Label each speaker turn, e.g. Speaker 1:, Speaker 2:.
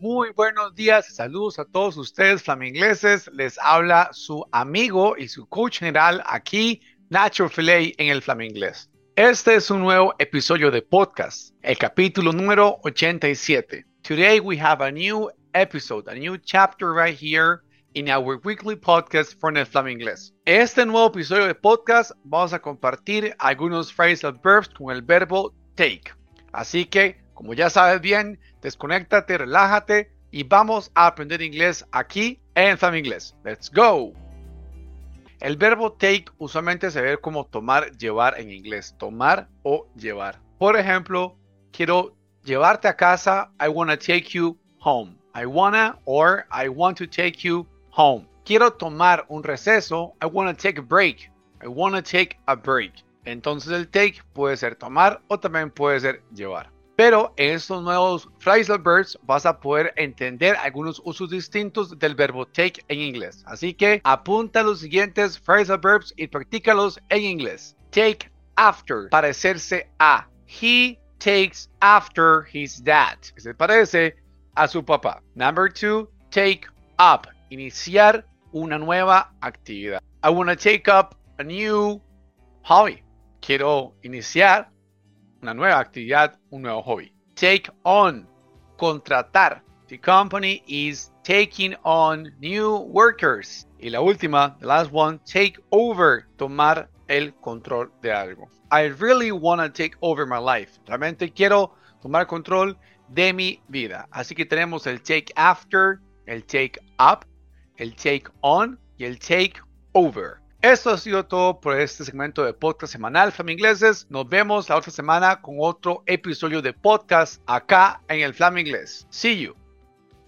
Speaker 1: Muy buenos días, saludos a todos ustedes flamingleses. Les habla su amigo y su coach general aquí, Nacho Filet, en el Flaminglés. Este es un nuevo episodio de podcast, el capítulo número 87. Today we have a new episode, a new chapter right here in our weekly podcast for el Flaminglés. Este nuevo episodio de podcast vamos a compartir algunos phrasal verbs con el verbo take. Así que, como ya sabes bien, desconéctate, relájate y vamos a aprender inglés aquí en Flam Inglés. Let's go. El verbo take usualmente se ve como tomar, llevar en inglés. Tomar o llevar. Por ejemplo, quiero llevarte a casa. I wanna take you home. I wanna or I want to take you home. Quiero tomar un receso. I wanna take a break. I wanna take a break. Entonces el take puede ser tomar o también puede ser llevar. Pero en estos nuevos phrasal verbs vas a poder entender algunos usos distintos del verbo take en inglés. Así que apunta los siguientes phrasal verbs y practícalos en inglés. Take after, parecerse a. He takes after his dad, se parece a su papá. Number two, take up, iniciar una nueva actividad. I want to take up a new hobby. Quiero iniciar una nueva actividad, un nuevo hobby. Take on, contratar. The company is taking on new workers. Y la última, the last one, take over, tomar el control de algo. I really want to take over my life. Realmente quiero tomar control de mi vida. Así que tenemos el take after, el take up, el take on y el take over. Esto ha sido todo por este segmento de podcast semanal Ingleses. Nos vemos la otra semana con otro episodio de podcast acá en el Flam Inglés. See you.